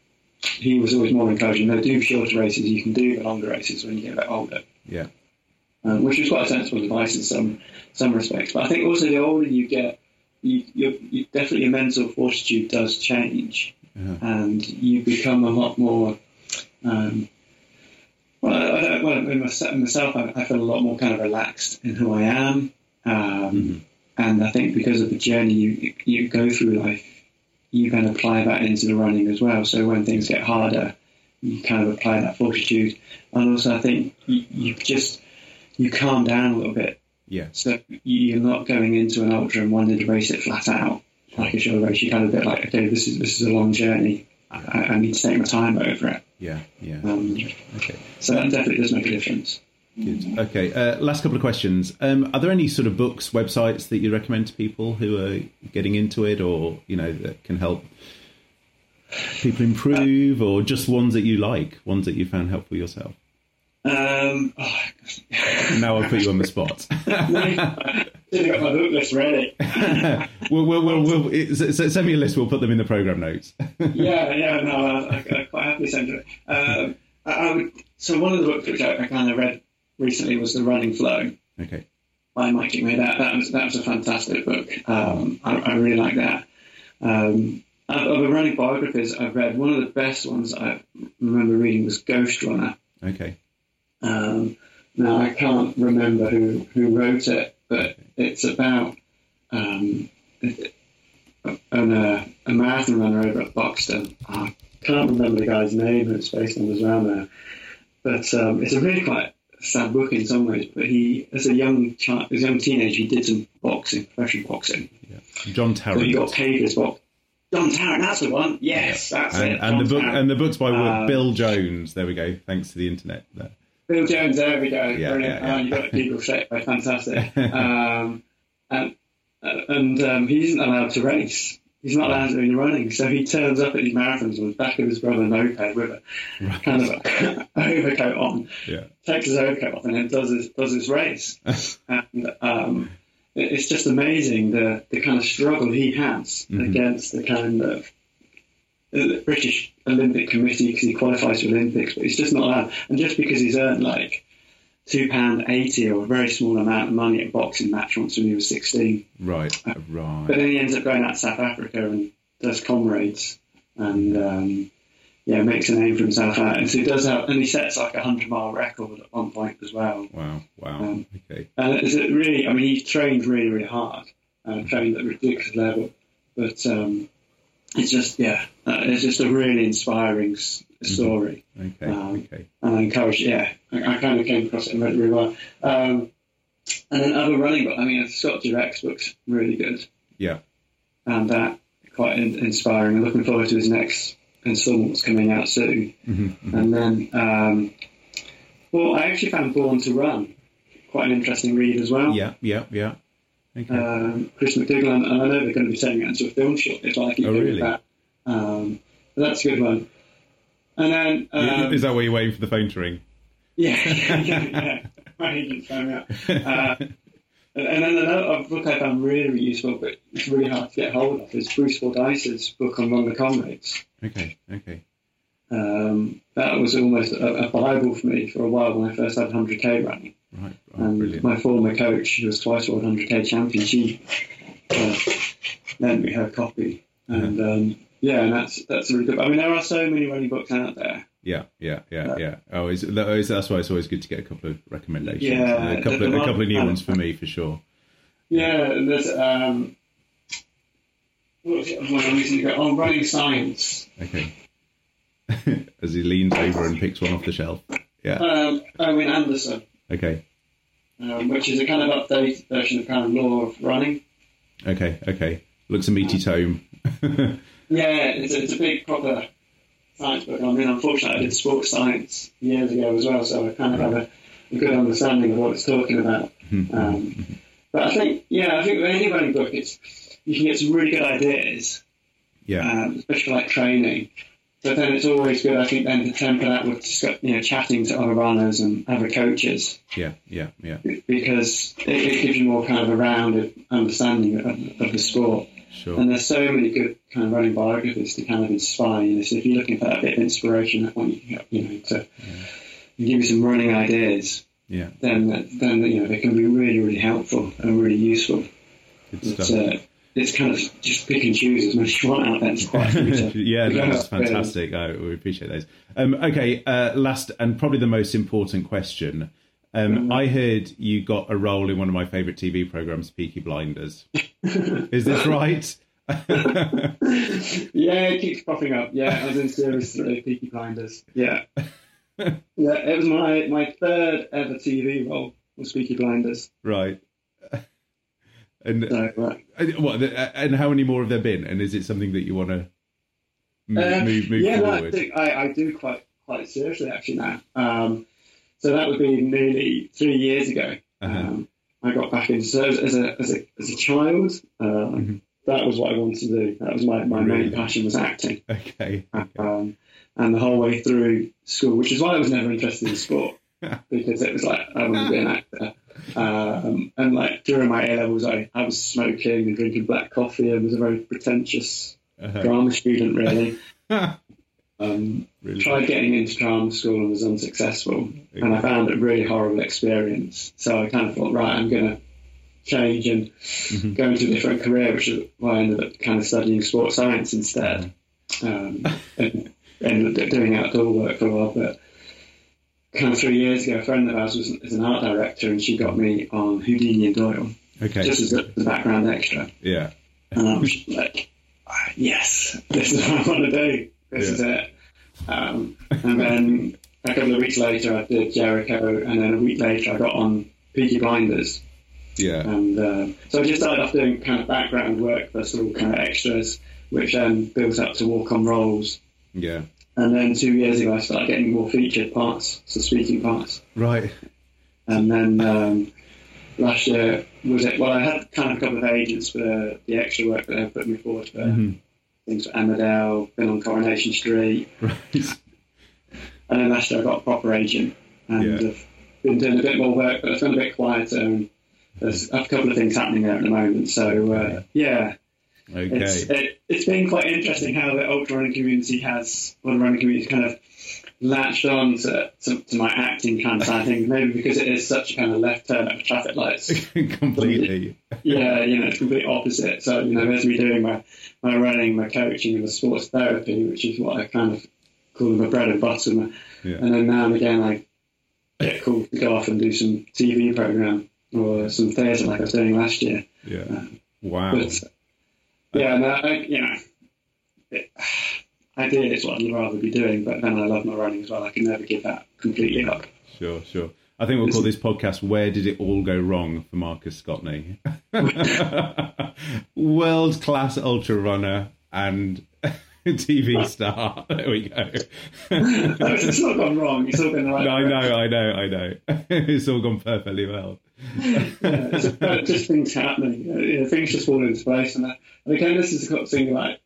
he was always more encouraging, no, do shorter races, you can do the longer races when you get a bit older Yeah. um, which is quite sensible advice in some some respects. But I think also the older you get, you, you, you definitely your mental fortitude does change, Yeah. and you become a lot more. Um, well, I, I, well, in myself, I, I feel a lot more kind of relaxed in who I am, um, and I think because of the journey you you go through life, you can apply that into the running as well. So when things get harder, you kind of apply that fortitude, and also I think you, you just you calm down a little bit. Yeah. So you're not going into an ultra and wanting to race it flat out like a short race. You're kind of a bit like, okay, this is this is a long journey. I, I need to take my time over it. Yeah. Yeah. Um, Okay. so that definitely does make a difference. Good. Okay. Uh, last couple of questions. Um, are there any sort of books, websites that you recommend to people who are getting into it, or you know that can help people improve, or just ones that you like, ones that you found helpful yourself? Um, oh, Now I'll put you on the spot. Got my book list ready. we'll, we'll, we'll, we'll, it- s- s- send me a list. We'll put them in the program notes. yeah, yeah, no, I, I, I quite happily send it. Um, I, I would, so one of the books which I, I kind of read recently was The Running Flow okay. by Mike May. That that was that was a fantastic book. Um, I, I really like that. Um, of of the running biographies I've read, one of the best ones I remember reading was Ghost Runner. Okay. Um, now I can't remember who, who wrote it, but it's about um, an, uh, a marathon runner over at Buxton. I can't remember the guy's name who it's based on was around there, but um, it's a really quite sad book in some ways. But he, as a young child, as a young teenager, he did some boxing, professional boxing. Yeah. John So he got Tarrant. paid for his box. John Tarrant, that's the one. Yes, that's And, it. and the book Tarrant. and the books by Um, Bill Jones. There we go. Thanks to the internet. There. Bill Jones, there we go. Yeah, Brilliant. yeah, yeah. Oh, you got people away. Fantastic. um, and and um, he isn't allowed to race. He's not allowed to do any running. So he turns up at these marathons on the back of his brother moped with a kind of a overcoat on, Yeah. takes his overcoat off, and then does his does his race. and um, it's just amazing the the kind of struggle he has against the kind of the British Olympic Committee because he qualifies for Olympics, but he's just not allowed. And just because he's earned like two pound eighty or a very small amount of money at a boxing match once when he was sixteen, Right. right. but then he ends up going out to South Africa and does comrades and um, yeah makes a name for himself out. And so he does have, and he sets like a hundred mile record at one point as well. Wow. Wow. Um, Okay. And it's really, I mean, he trained really, really hard, uh, trained at a ridiculous level. But um, it's just, yeah, uh, it's just a really inspiring story. Okay. Um, Okay. And I encourage, yeah, I, I kind of came across it and read it really well. Um, and then other running book, I mean, Scott Jurek book's really good. Yeah. And that quite in, inspiring. I'm looking forward to his next instalment that's coming out soon. Mm-hmm, And then, um, well, I actually found Born to Run quite an interesting read as well Yeah. Yeah. Yeah. Okay. um, Chris McDougall, and, I know they're going to be turning it into a film short. If I keep Oh, really? that, um, but that's a good one. And then, um, Is that why you're waiting for the phone to ring? yeah, yeah, yeah, my agent's phoned me up. Uh, and, then another book I found really, really useful, but it's really hard to get hold of, is Bruce Fordyce's book on Run the Comrades. Okay. Okay. Um, that was almost a, a bible for me for a while when I first had 100k running. Right. Oh, And brilliant. my former coach, who was twice world 100k champion, she uh, lent me her copy. And um, yeah, and that's that's really good. I mean, there are so many running books out there. Yeah, yeah, yeah, yeah. Oh, is, that is, why it's always good to get a couple of recommendations. Yeah, a couple, the- of, a couple of new one- ones for me for sure. Yeah, there's um, what was the other one I recently got? Oh, running science. Okay. As he leans over and picks one off the shelf. Yeah. Um, Owen Anderson, Okay. um, which is a kind of updated version of kind of lore of running. Okay. Okay. Looks a meaty tome. Yeah, it's a, it's a big proper science book. I mean, unfortunately, I did sports science years ago as well, so I kind of have a, a good understanding of what it's talking about. Um, but I think, yeah, I think with any running book, it's you can get some really good ideas, yeah. um, especially like training. But then it's always good, I think, then to temper that with you know chatting to other runners and other coaches Yeah. Yeah. Yeah. because it, it gives you more kind of a rounded understanding of, of the sport. Sure. And there's so many good kind of running biographies to kind of inspire you. So if you're looking for that bit of inspiration, that one you, you know, to give you some running ideas, Yeah. then then you know they can be really really helpful and really useful. Good It's, uh, it's kind of just pick and choose as much as you want out there. It's quite a few to- yeah, that's fantastic. I, we appreciate those. Um, okay, uh, last and probably the most important question. Um, I heard you got a role in one of my favourite TV programs, Peaky Blinders. Is this right? Yeah, it keeps popping up. Yeah, I was in series three, Peaky Blinders. Yeah, yeah, it was my my third ever TV role was Peaky Blinders. right. And So, uh, what? And how many more have there been? And is it something that you want to move, Uh, move, move yeah, I, forward? think I, I do quite quite seriously actually now. Um, so that would be nearly three years ago. Uh-huh. Um, I got back into so as a as a as a child. Um, That was what I wanted to do. That was my, my Mm-hmm. Really? main passion was acting. Okay. Um, and the whole way through school, which is why I was never interested in sport because it was like I want to be an actor. Um, and like during my A levels, I, I was smoking and drinking black coffee and was a very pretentious Uh-huh. drama student, really. Um, Really? tried getting into drama school and was unsuccessful, and I found it a really horrible experience. So I kind of thought, right, I'm going to change and go into a different career, which is why I ended up kind of studying sports science instead, um, and ended up doing outdoor work for a while. But kind of three years ago, a friend of ours was, is an art director, and she got me on Houdini and Doyle Okay. just as a, as a background extra. Yeah. And I was like, "Ah, yes, this is what I want to do. This Yeah. is it. Um, and then a couple of weeks later, I did Jericho, and then a week later, I got on Peaky Blinders. Yeah. And uh, so I just started off doing kind of background work, of all, kind of extras, which then built up to walk on roles. Yeah. And then two years ago, I started getting more featured parts, so speaking parts. Right. And then um, last year was it? Well, I had kind of a couple of agents for the, extra work that they put me forward for. Mhm. Things for Emmerdale, been on Coronation Street, Right. and then last year I got a proper agent and Yeah. I've been doing a bit more work, but it's been a bit quieter. And there's a couple of things happening there at the moment. So uh, yeah, it's Okay. it, it's been quite interesting how the ultra running community has, or the running community kind of latched on to, to, to my acting kind of side of. Maybe because it is such a kind of left turn at traffic lights. Completely. yeah, you know, it's complete opposite. So, you know, there's me doing my, my running, my coaching, and the sports therapy, which is what I kind of call my bread and butter. Yeah. And then now and again, I get called to go off and do some TV program or some theatre like I was doing last year. Yeah. Uh, wow. But yeah, no, I, you know, it, ideally it's what I'd rather be doing, but then I love my running as well. I can never give that completely up. Sure, sure. I think we'll call this podcast "Where Did It All Go Wrong" for Marcus Scotney? world class ultra runner and TV star. There we go. it's not gone wrong. It's all been right. I know, I know, I know. it's all gone perfectly well. yeah, it's just things happening. Uh, you know, things just fall into place. And, uh, and again, this is the thing like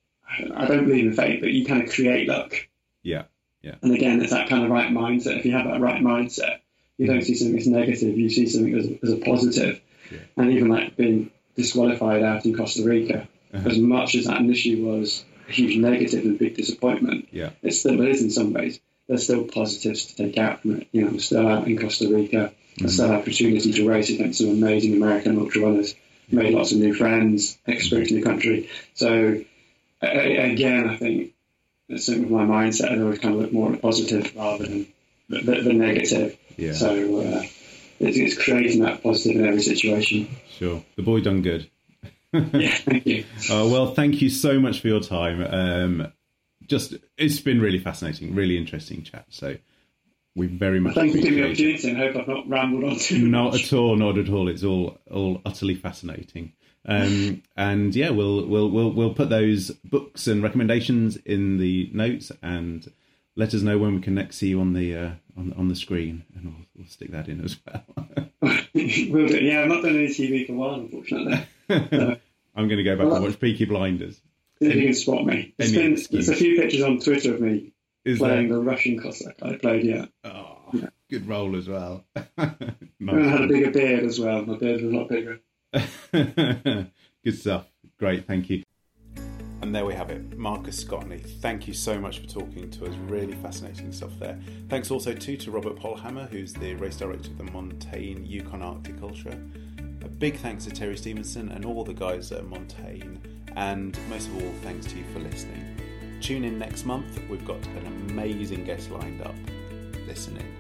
I don't, believe in fate, but you kind of create luck. Yeah, yeah, And again, it's that kind of right mindset. If you have that right mindset, you don't see something as negative. You see something as, as a positive. Yeah. And even like being disqualified out in Costa Rica, Uh-huh. as much as that initially was a huge negative and a big disappointment, yeah, it still is in some ways. There's still positives to take out from it. You know, I'm still out in Costa Rica. I still have opportunity to race against some amazing American ultra runners. Made lots of new friends, experienced new country. So a- again, I think that's something with my mindset. I always kind of look more at positive rather than the, the, the negative. yeah. So uh, it's, it's creating that positive in every situation. Sure. The boy done good. Yeah, thank you. Oh, well, thank you so much for your time. Um, just it's been really fascinating, really interesting chat. So we very much Thank you for the opportunity. and I hope I've not rambled on too Not much. at all, not at all. It's all all utterly fascinating. Um, and yeah, we'll we'll we'll we'll put those books and recommendations in the notes and let us know when we can next see you on the uh, on on the screen, and we'll, we'll stick that in as well. Will do. Yeah, I've not done any TV for a while, unfortunately. I'm going to go back and watch Peaky Blinders. If you can spot me. It's been there's a few pictures on Twitter of me Is playing there? the Russian Cossack I played. Yeah, Oh, good role as well. I had a bigger beard as well. My beard was a lot bigger. good stuff. Great, thank you. And there we have it, Marcus Scotney. Thank you so much for talking to us. Really fascinating stuff there. Thanks also too to Robert Pollhammer, who's the race director of the Montane Yukon Arctic Ultra. A big thanks to Terry Stevenson and all the guys at Montane, and most of all, thanks to you for listening. Tune in next month. We've got an amazing guest lined up. Listen in.